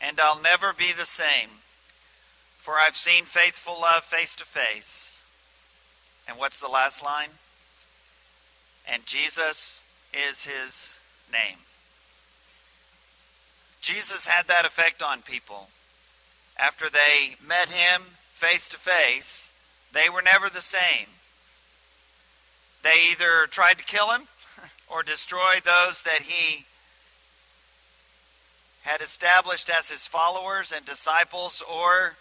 and I'll never be the same, for I've seen faithful love face to face. And what's the last line? And Jesus is his name. Jesus had that effect on people. After they met him face to face, they were never the same. They either tried to kill him or destroy those that he had established as his followers and disciples, or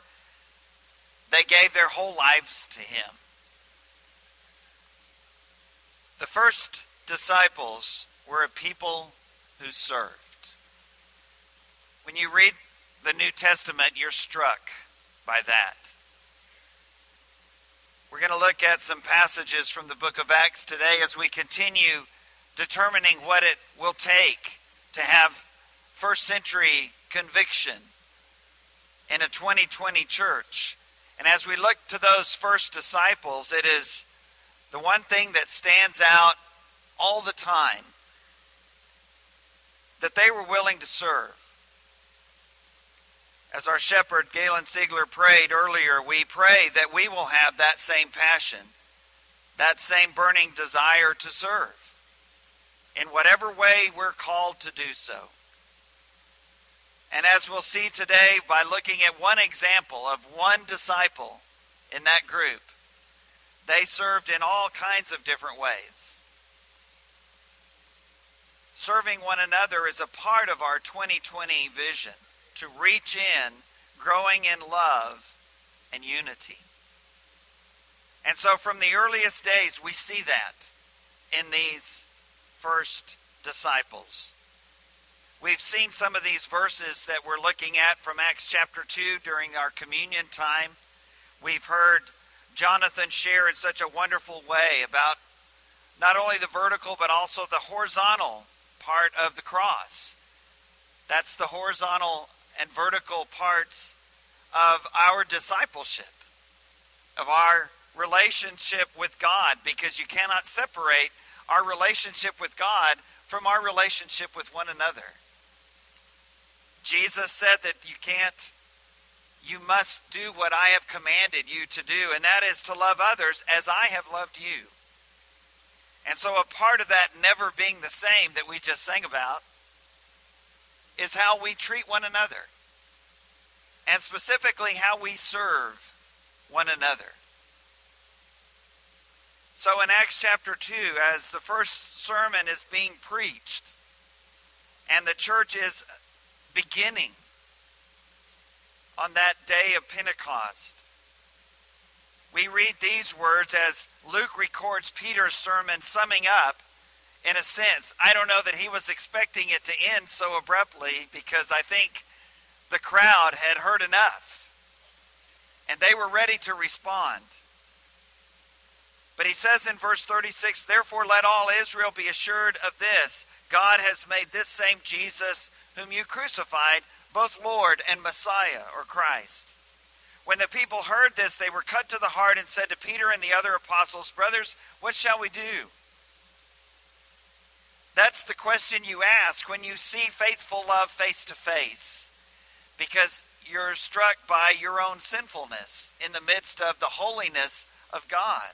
they gave their whole lives to him. The first disciples were a people who served. When you read the New Testament, you're struck by that. We're going to look at some passages from the book of Acts today as we continue determining what it will take to have first century conviction in a 2020 church. And as we look to those first disciples, it is the one thing that stands out all the time that they were willing to serve. As our shepherd Galen Siegler prayed earlier, we pray that we will have that same passion, that same burning desire to serve in whatever way we're called to do so. And as we'll see today by looking at one example of one disciple in that group, they served in all kinds of different ways. Serving one another is a part of our 2020 vision to reach in, growing in love and unity. And so from the earliest days, we see that in these first disciples. We've seen some of these verses that we're looking at from Acts chapter 2 during our communion time. We've heard Jonathan share in such a wonderful way about not only the vertical but also the horizontal part of the cross. That's the horizontal and vertical parts of our discipleship, of our relationship with God, because you cannot separate our relationship with God from our relationship with one another. Jesus said that you can't, you must do what I have commanded you to do, and that is to love others as I have loved you. And so, a part of that never being the same that we just sang about is how we treat one another, and specifically how we serve one another. So, in Acts chapter 2, as the first sermon is being preached, and the church is beginning on that day of Pentecost. We read these words as Luke records Peter's sermon, summing up in a sense. I don't know that he was expecting it to end so abruptly because I think the crowd had heard enough and they were ready to respond. But he says in verse 36 Therefore, let all Israel be assured of this God has made this same Jesus whom you crucified, both Lord and Messiah, or Christ. When the people heard this, they were cut to the heart and said to Peter and the other apostles, Brothers, what shall we do? That's the question you ask when you see faithful love face to face, because you're struck by your own sinfulness in the midst of the holiness of God.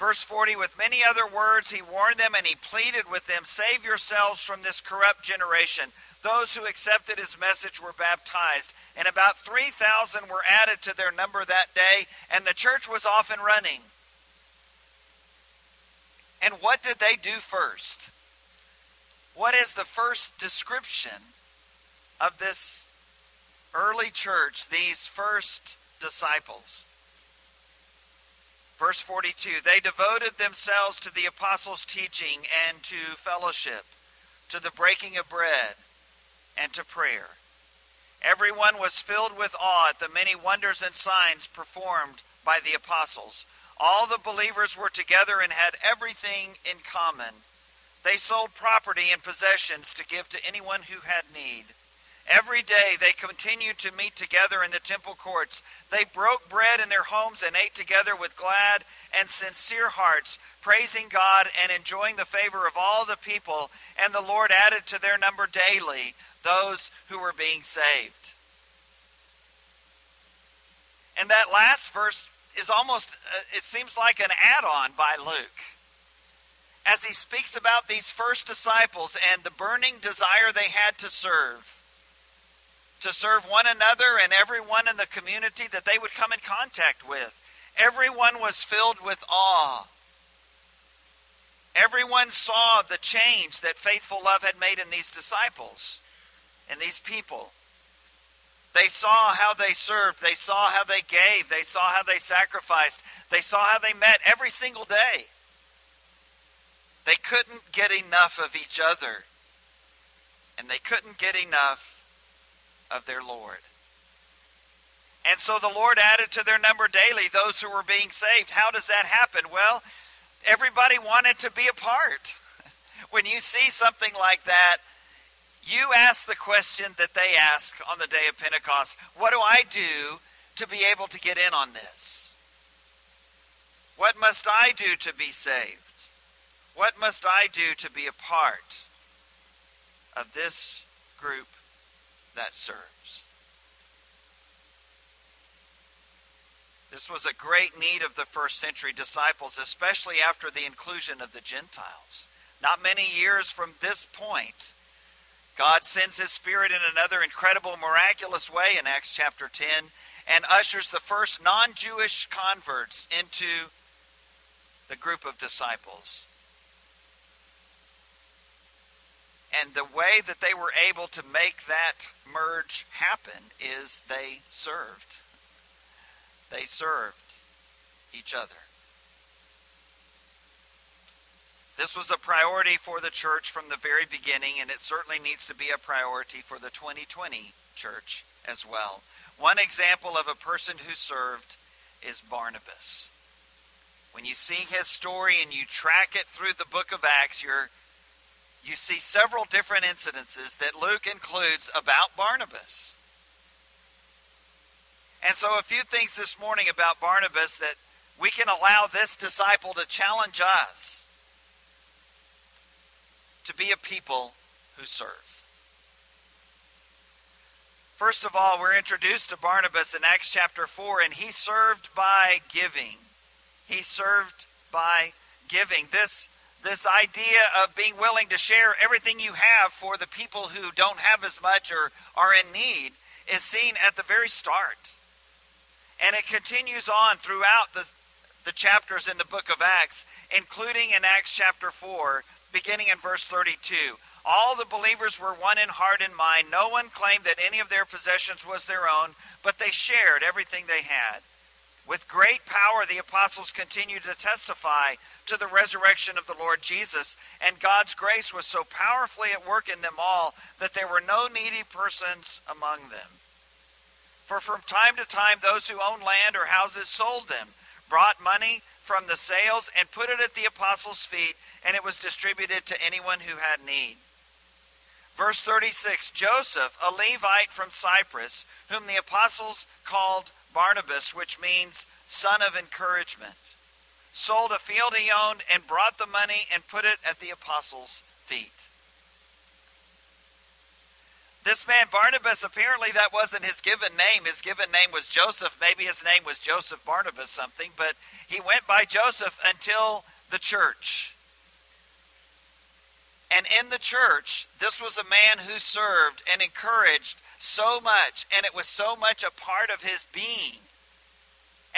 Verse 40 With many other words he warned them, and he pleaded with them, Save yourselves from this corrupt generation. Those who accepted his message were baptized, and about 3,000 were added to their number that day, and the church was off and running. And what did they do first? What is the first description of this early church, these first disciples? Verse 42 They devoted themselves to the apostles' teaching and to fellowship, to the breaking of bread and to prayer. Everyone was filled with awe at the many wonders and signs performed by the apostles. All the believers were together and had everything in common. They sold property and possessions to give to anyone who had need. Every day they continued to meet together in the temple courts. They broke bread in their homes and ate together with glad and sincere hearts, praising God and enjoying the favor of all the people. And the Lord added to their number daily those who were being saved. And that last verse is almost, uh, it seems like an add on by Luke as he speaks about these first disciples and the burning desire they had to serve, to serve one another and everyone in the community that they would come in contact with. Everyone was filled with awe. Everyone saw the change that faithful love had made in these disciples and these people. They saw how they served. They saw how they gave. They saw how they sacrificed. They saw how they met every single day. They couldn't get enough of each other, and they couldn't get enough of their Lord. And so the Lord added to their number daily those who were being saved. How does that happen? Well, everybody wanted to be a part. When you see something like that, you ask the question that they ask on the day of Pentecost What do I do to be able to get in on this? What must I do to be saved? What must I do to be a part of this group that serves? This was a great need of the first century disciples, especially after the inclusion of the Gentiles. Not many years from this point, God sends His Spirit in another incredible, miraculous way in Acts chapter 10 and ushers the first non Jewish converts into the group of disciples. And the way that they were able to make that merge happen is they served. They served each other. This was a priority for the church from the very beginning, and it certainly needs to be a priority for the 2020 church as well. One example of a person who served is Barnabas. When you see his story and you track it through the book of Acts, you're you see several different incidences that Luke includes about Barnabas. And so, a few things this morning about Barnabas that we can allow this disciple to challenge us to be a people who serve. First of all, we're introduced to Barnabas in Acts chapter 4, and he served by giving. He served by giving. This this idea of being willing to share everything you have for the people who don't have as much or are in need is seen at the very start. And it continues on throughout the, the chapters in the book of Acts, including in Acts chapter 4, beginning in verse 32. All the believers were one in heart and mind. No one claimed that any of their possessions was their own, but they shared everything they had. With great power, the apostles continued to testify to the resurrection of the Lord Jesus, and God's grace was so powerfully at work in them all that there were no needy persons among them. For from time to time, those who owned land or houses sold them, brought money from the sales, and put it at the apostles' feet, and it was distributed to anyone who had need. Verse 36 Joseph, a Levite from Cyprus, whom the apostles called Barnabas, which means son of encouragement, sold a field he owned and brought the money and put it at the apostles' feet. This man Barnabas, apparently that wasn't his given name. His given name was Joseph. Maybe his name was Joseph Barnabas something, but he went by Joseph until the church. And in the church, this was a man who served and encouraged so much, and it was so much a part of his being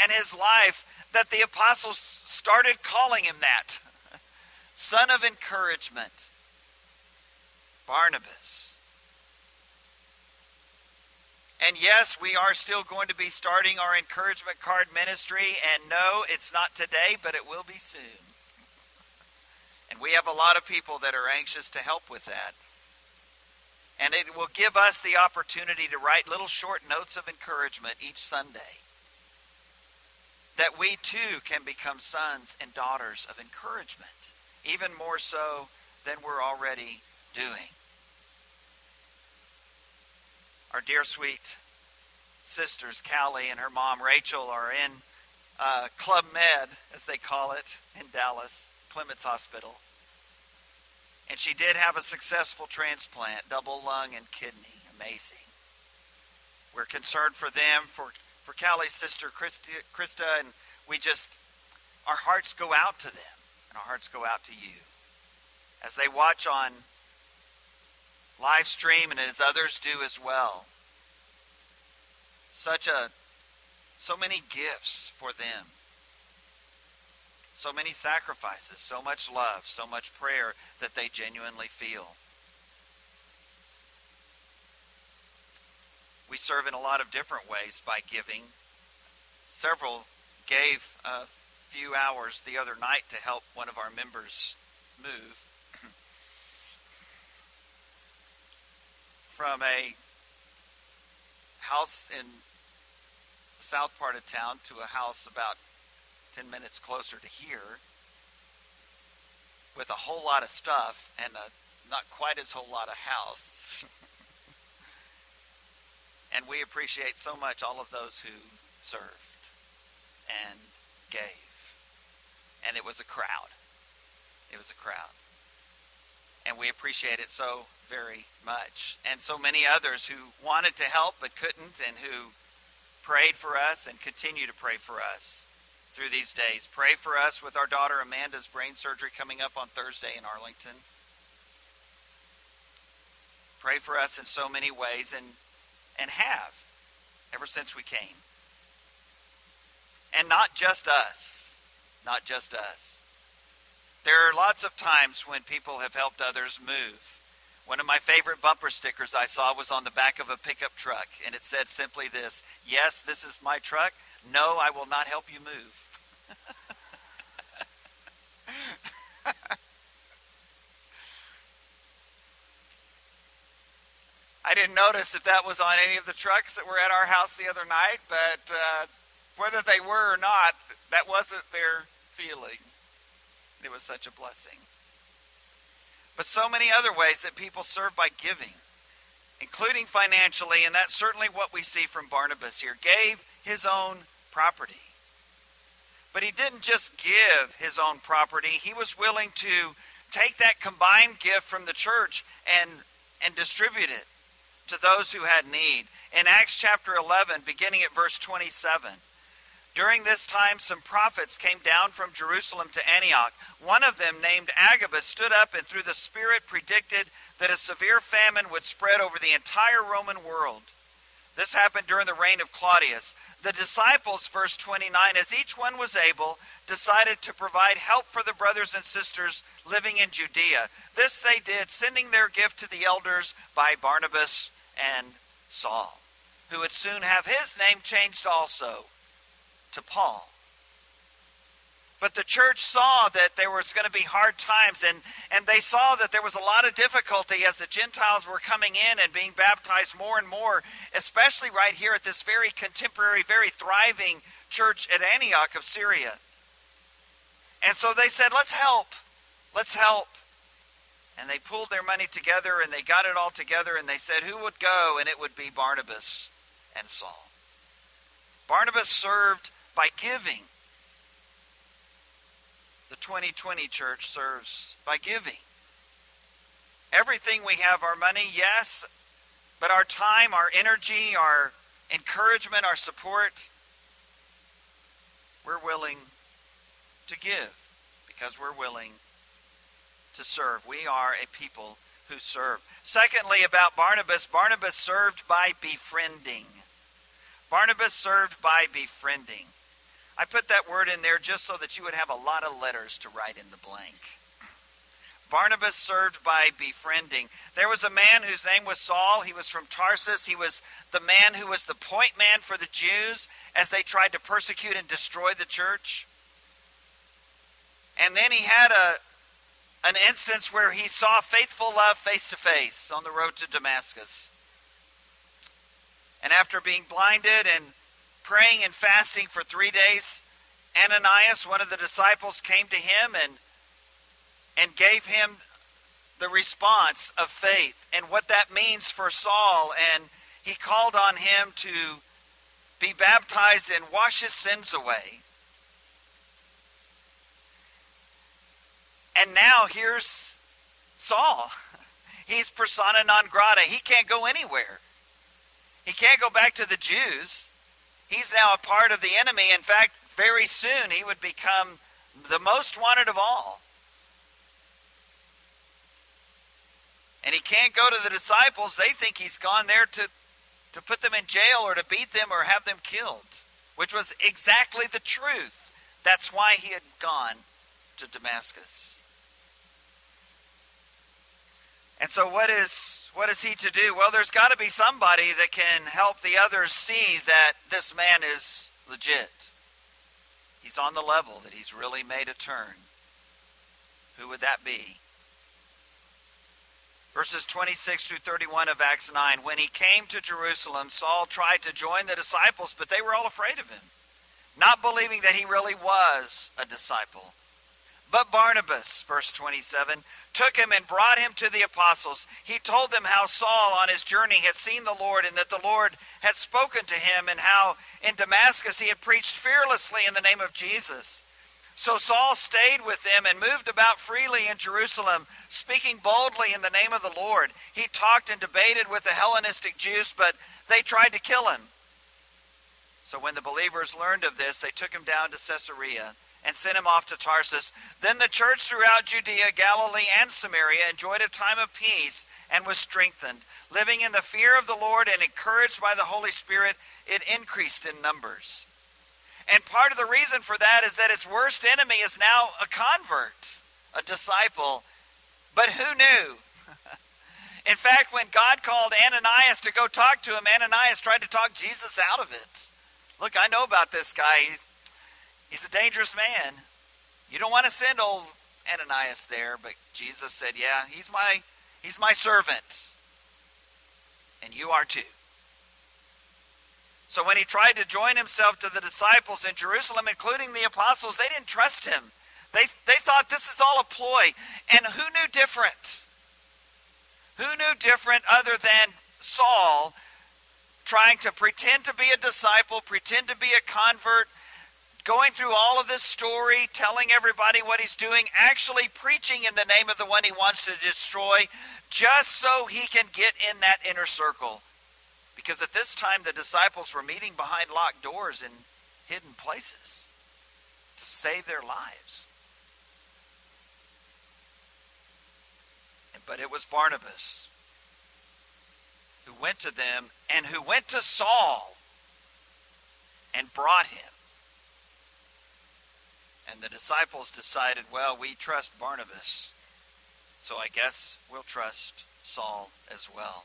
and his life that the apostles started calling him that son of encouragement, Barnabas. And yes, we are still going to be starting our encouragement card ministry, and no, it's not today, but it will be soon. And we have a lot of people that are anxious to help with that. And it will give us the opportunity to write little short notes of encouragement each Sunday. That we too can become sons and daughters of encouragement, even more so than we're already doing. Our dear sweet sisters, Callie and her mom, Rachel, are in uh, Club Med, as they call it, in Dallas, Clements Hospital. And she did have a successful transplant, double lung and kidney. Amazing. We're concerned for them, for, for Callie's sister, Christi, Krista, and we just, our hearts go out to them, and our hearts go out to you. As they watch on live stream and as others do as well. Such a so many gifts for them. So many sacrifices, so much love, so much prayer that they genuinely feel. We serve in a lot of different ways by giving. Several gave a few hours the other night to help one of our members move from a house in the south part of town to a house about 10 minutes closer to here with a whole lot of stuff and a not quite as whole lot of house. and we appreciate so much all of those who served and gave. And it was a crowd. It was a crowd. And we appreciate it so very much. And so many others who wanted to help but couldn't and who prayed for us and continue to pray for us through these days. Pray for us with our daughter Amanda's brain surgery coming up on Thursday in Arlington. Pray for us in so many ways and and have ever since we came. And not just us. Not just us. There are lots of times when people have helped others move. One of my favorite bumper stickers I saw was on the back of a pickup truck, and it said simply this Yes, this is my truck. No, I will not help you move. I didn't notice if that was on any of the trucks that were at our house the other night, but uh, whether they were or not, that wasn't their feeling. It was such a blessing. But so many other ways that people serve by giving, including financially, and that's certainly what we see from Barnabas here. Gave his own property. But he didn't just give his own property, he was willing to take that combined gift from the church and, and distribute it to those who had need. In Acts chapter 11, beginning at verse 27, during this time, some prophets came down from Jerusalem to Antioch. One of them, named Agabus, stood up and through the Spirit predicted that a severe famine would spread over the entire Roman world. This happened during the reign of Claudius. The disciples, verse 29, as each one was able, decided to provide help for the brothers and sisters living in Judea. This they did, sending their gift to the elders by Barnabas and Saul, who would soon have his name changed also to Paul. But the church saw that there was going to be hard times, and, and they saw that there was a lot of difficulty as the Gentiles were coming in and being baptized more and more, especially right here at this very contemporary, very thriving church at Antioch of Syria. And so they said, let's help. Let's help. And they pulled their money together and they got it all together and they said, who would go? And it would be Barnabas and Saul. Barnabas served by giving. The 2020 church serves by giving. Everything we have, our money, yes, but our time, our energy, our encouragement, our support, we're willing to give because we're willing to serve. We are a people who serve. Secondly, about Barnabas, Barnabas served by befriending. Barnabas served by befriending. I put that word in there just so that you would have a lot of letters to write in the blank. Barnabas served by befriending. There was a man whose name was Saul. He was from Tarsus. He was the man who was the point man for the Jews as they tried to persecute and destroy the church. And then he had a an instance where he saw faithful love face to face on the road to Damascus. And after being blinded and praying and fasting for three days, Ananias, one of the disciples, came to him and, and gave him the response of faith and what that means for Saul. And he called on him to be baptized and wash his sins away. And now here's Saul. He's persona non grata. He can't go anywhere. He can't go back to the Jews. He's now a part of the enemy. In fact, very soon he would become the most wanted of all. And he can't go to the disciples. They think he's gone there to, to put them in jail or to beat them or have them killed, which was exactly the truth. That's why he had gone to Damascus. And so what is what is he to do? Well, there's got to be somebody that can help the others see that this man is legit. He's on the level that he's really made a turn. Who would that be? Verses 26 through 31 of Acts 9. When he came to Jerusalem, Saul tried to join the disciples, but they were all afraid of him, not believing that he really was a disciple. But Barnabas, verse 27, took him and brought him to the apostles. He told them how Saul on his journey had seen the Lord and that the Lord had spoken to him, and how in Damascus he had preached fearlessly in the name of Jesus. So Saul stayed with them and moved about freely in Jerusalem, speaking boldly in the name of the Lord. He talked and debated with the Hellenistic Jews, but they tried to kill him. So when the believers learned of this, they took him down to Caesarea and sent him off to Tarsus. Then the church throughout Judea, Galilee, and Samaria enjoyed a time of peace and was strengthened. Living in the fear of the Lord and encouraged by the Holy Spirit, it increased in numbers. And part of the reason for that is that its worst enemy is now a convert, a disciple. But who knew? in fact, when God called Ananias to go talk to him, Ananias tried to talk Jesus out of it. Look, I know about this guy. He's He's a dangerous man. You don't want to send old Ananias there, but Jesus said, "Yeah, he's my he's my servant. And you are too." So when he tried to join himself to the disciples in Jerusalem, including the apostles, they didn't trust him. They, they thought this is all a ploy. And who knew different? Who knew different other than Saul trying to pretend to be a disciple, pretend to be a convert, going through all of this story, telling everybody what he's doing, actually preaching in the name of the one he wants to destroy, just so he can get in that inner circle. Because at this time, the disciples were meeting behind locked doors in hidden places to save their lives. But it was Barnabas who went to them and who went to Saul and brought him and the disciples decided, well, we trust Barnabas, so I guess we'll trust Saul as well.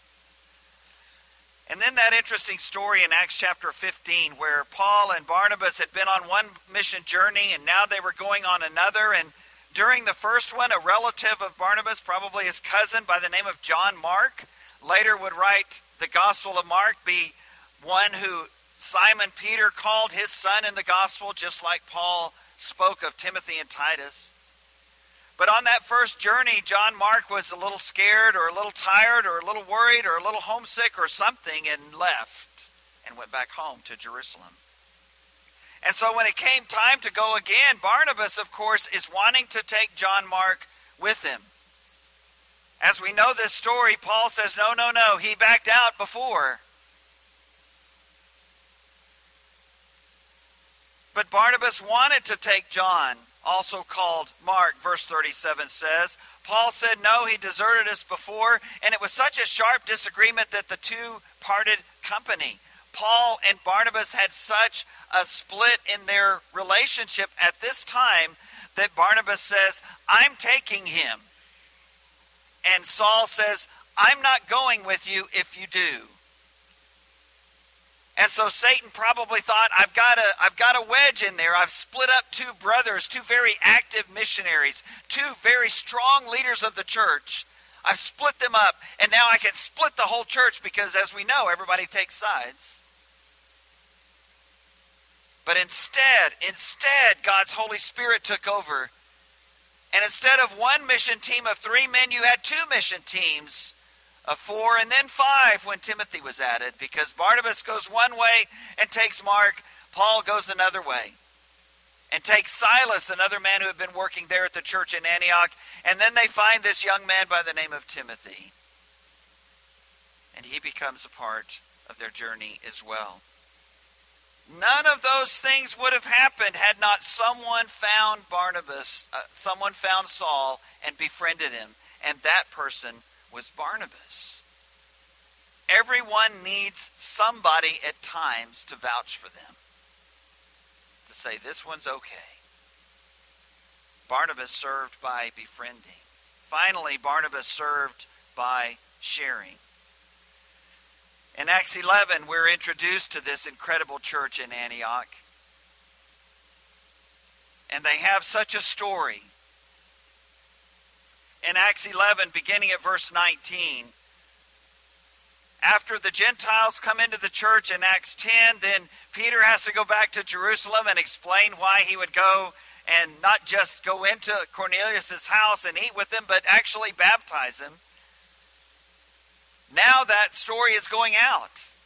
And then that interesting story in Acts chapter 15 where Paul and Barnabas had been on one mission journey and now they were going on another. And during the first one, a relative of Barnabas, probably his cousin by the name of John Mark, later would write the Gospel of Mark, be one who Simon Peter called his son in the Gospel, just like Paul spoke of Timothy and Titus. But on that first journey, John Mark was a little scared or a little tired or a little worried or a little homesick or something and left and went back home to Jerusalem. And so when it came time to go again, Barnabas, of course, is wanting to take John Mark with him. As we know this story, Paul says, no, no, no, he backed out before. But Barnabas wanted to take John, also called Mark, verse 37 says. Paul said, No, he deserted us before, and it was such a sharp disagreement that the two parted company. Paul and Barnabas had such a split in their relationship at this time that Barnabas says, I'm taking him. And Saul says, I'm not going with you if you do. And so Satan probably thought, I've got a, I've got a wedge in there. I've split up two brothers, two very active missionaries, two very strong leaders of the church. I've split them up, and now I can split the whole church because, as we know, everybody takes sides. But instead, instead, God's Holy Spirit took over. And instead of one mission team of three men, you had two mission teams of four and then five when Timothy was added because Barnabas goes one way and takes Mark, Paul goes another way. And takes Silas, another man who had been working there at the church in Antioch, and then they find this young man by the name of Timothy. And he becomes a part of their journey as well. None of those things would have happened had not someone found Barnabas, uh, someone found Saul and befriended him. And that person was Barnabas. Everyone needs somebody at times to vouch for them, to say, this one's okay. Barnabas served by befriending. Finally, Barnabas served by sharing. In Acts 11, we're introduced to this incredible church in Antioch. And they have such a story. In Acts 11, beginning at verse 19, after the Gentiles come into the church in Acts 10, then Peter has to go back to Jerusalem and explain why he would go and not just go into Cornelius' house and eat with him, but actually baptize him. Now that story is going out.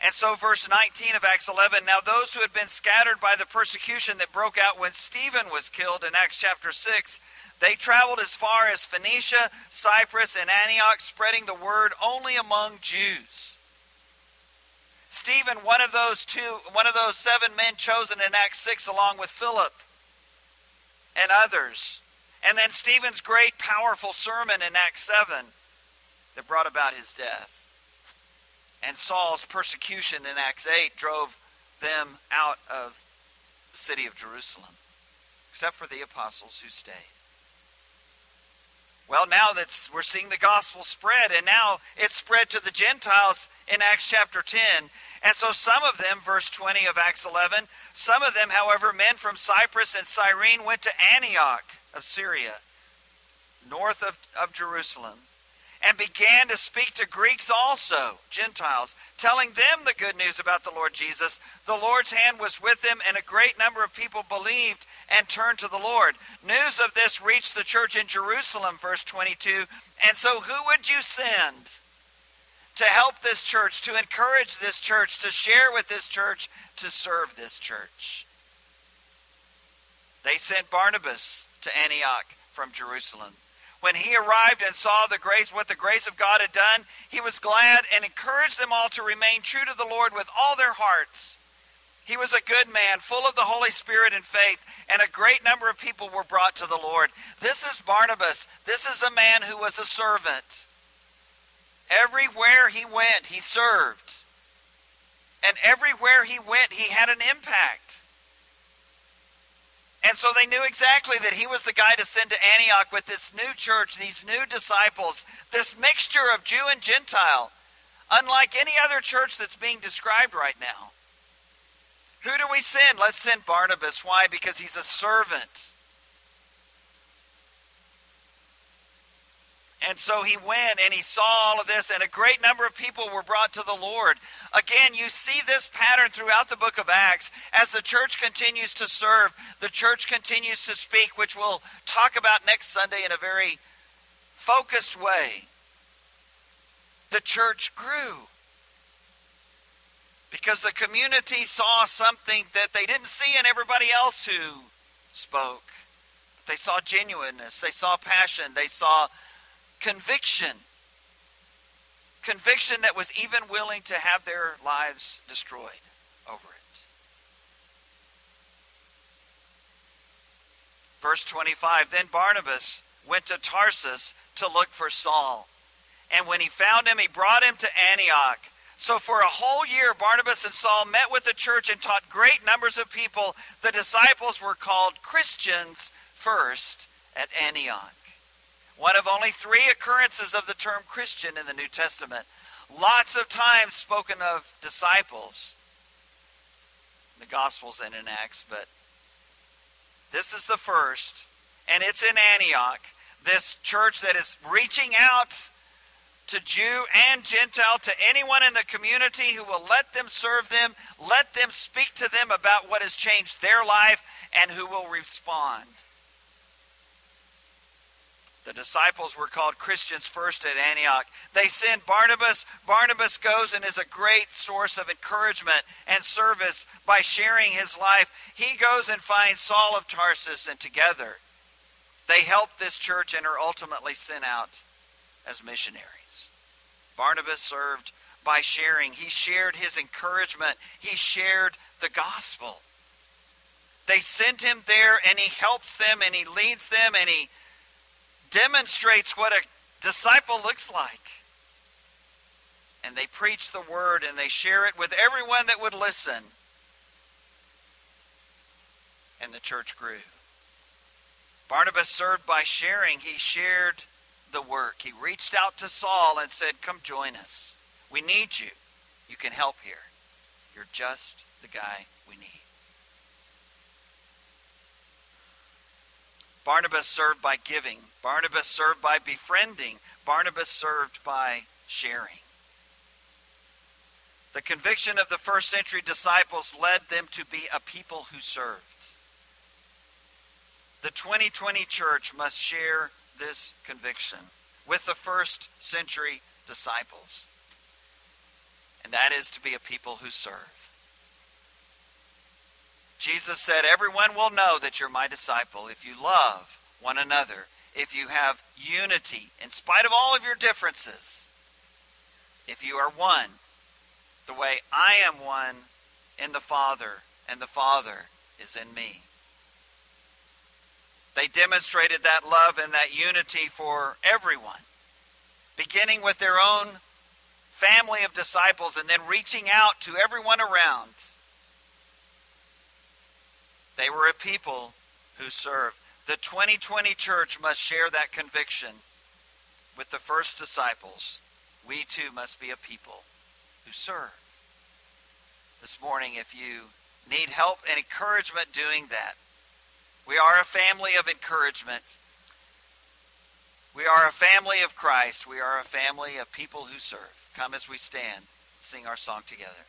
And so, verse 19 of Acts 11 now those who had been scattered by the persecution that broke out when Stephen was killed in Acts chapter 6, they traveled as far as Phoenicia, Cyprus, and Antioch, spreading the word only among Jews. Stephen, one of those two, one of those seven men chosen in Acts 6, along with Philip and others. And then Stephen's great, powerful sermon in Acts 7 that brought about his death. And Saul's persecution in Acts 8 drove them out of the city of Jerusalem, except for the apostles who stayed. Well, now that we're seeing the gospel spread, and now it's spread to the Gentiles in Acts chapter 10. And so some of them, verse 20 of Acts 11, some of them, however, men from Cyprus and Cyrene went to Antioch of Syria, north of, of Jerusalem and began to speak to Greeks also, Gentiles, telling them the good news about the Lord Jesus. The Lord's hand was with them, and a great number of people believed and turned to the Lord. News of this reached the church in Jerusalem, verse 22. And so, who would you send to help this church, to encourage this church, to share with this church, to serve this church? They sent Barnabas to Antioch from Jerusalem. When he arrived and saw the grace, what the grace of God had done, he was glad and encouraged them all to remain true to the Lord with all their hearts. He was a good man, full of the Holy Spirit and faith, and a great number of people were brought to the Lord. This is Barnabas. This is a man who was a servant. Everywhere he went, he served. And everywhere he went, he had an impact. And so they knew exactly that he was the guy to send to Antioch with this new church, these new disciples, this mixture of Jew and Gentile, unlike any other church that's being described right now. Who do we send? Let's send Barnabas. Why? Because he's a servant. And so he went and he saw all of this, and a great number of people were brought to the Lord. Again, you see this pattern throughout the book of Acts. As the church continues to serve, the church continues to speak, which we'll talk about next Sunday in a very focused way. The church grew because the community saw something that they didn't see in everybody else who spoke. They saw genuineness, they saw passion, they saw conviction. Conviction that was even willing to have their lives destroyed over it. Verse 25 Then Barnabas went to Tarsus to look for Saul. And when he found him, he brought him to Antioch. So for a whole year, Barnabas and Saul met with the church and taught great numbers of people. The disciples were called Christians first at Antioch one of only three occurrences of the term Christian in the New Testament. Lots of times spoken of disciples the Gospels and in Acts, but this is the first, and it's in Antioch, this church that is reaching out to Jew and Gentile, to anyone in the community who will let them serve them, let them speak to them about what has changed their life, and who will respond. The disciples were called Christians first at Antioch. They send Barnabas. Barnabas goes and is a great source of encouragement and service by sharing his life. He goes and finds Saul of Tarsus, and together they help this church and are ultimately sent out as missionaries. Barnabas served by sharing. He shared his encouragement, he shared the gospel. They send him there, and he helps them, and he leads them, and he demonstrates what a disciple looks like. And they preach the word and they share it with everyone that would listen. And the church grew. Barnabas served by sharing. He shared the work. He reached out to Saul and said, Come join us. We need you. You can help here. You're just the guy we need. Barnabas served by giving. Barnabas served by befriending. Barnabas served by sharing. The conviction of the first century disciples led them to be a people who served. The 2020 church must share this conviction with the first century disciples. And that is to be a people who serve. Jesus said, Everyone will know that you're my disciple if you love one another, if you have unity in spite of all of your differences, if you are one, the way I am one in the Father, and the Father is in me. They demonstrated that love and that unity for everyone, beginning with their own family of disciples and then reaching out to everyone around. They were a people who served. The 2020 church must share that conviction with the first disciples. We too must be a people who serve. This morning, if you need help and encouragement doing that, we are a family of encouragement. We are a family of Christ. We are a family of people who serve. Come as we stand, sing our song together.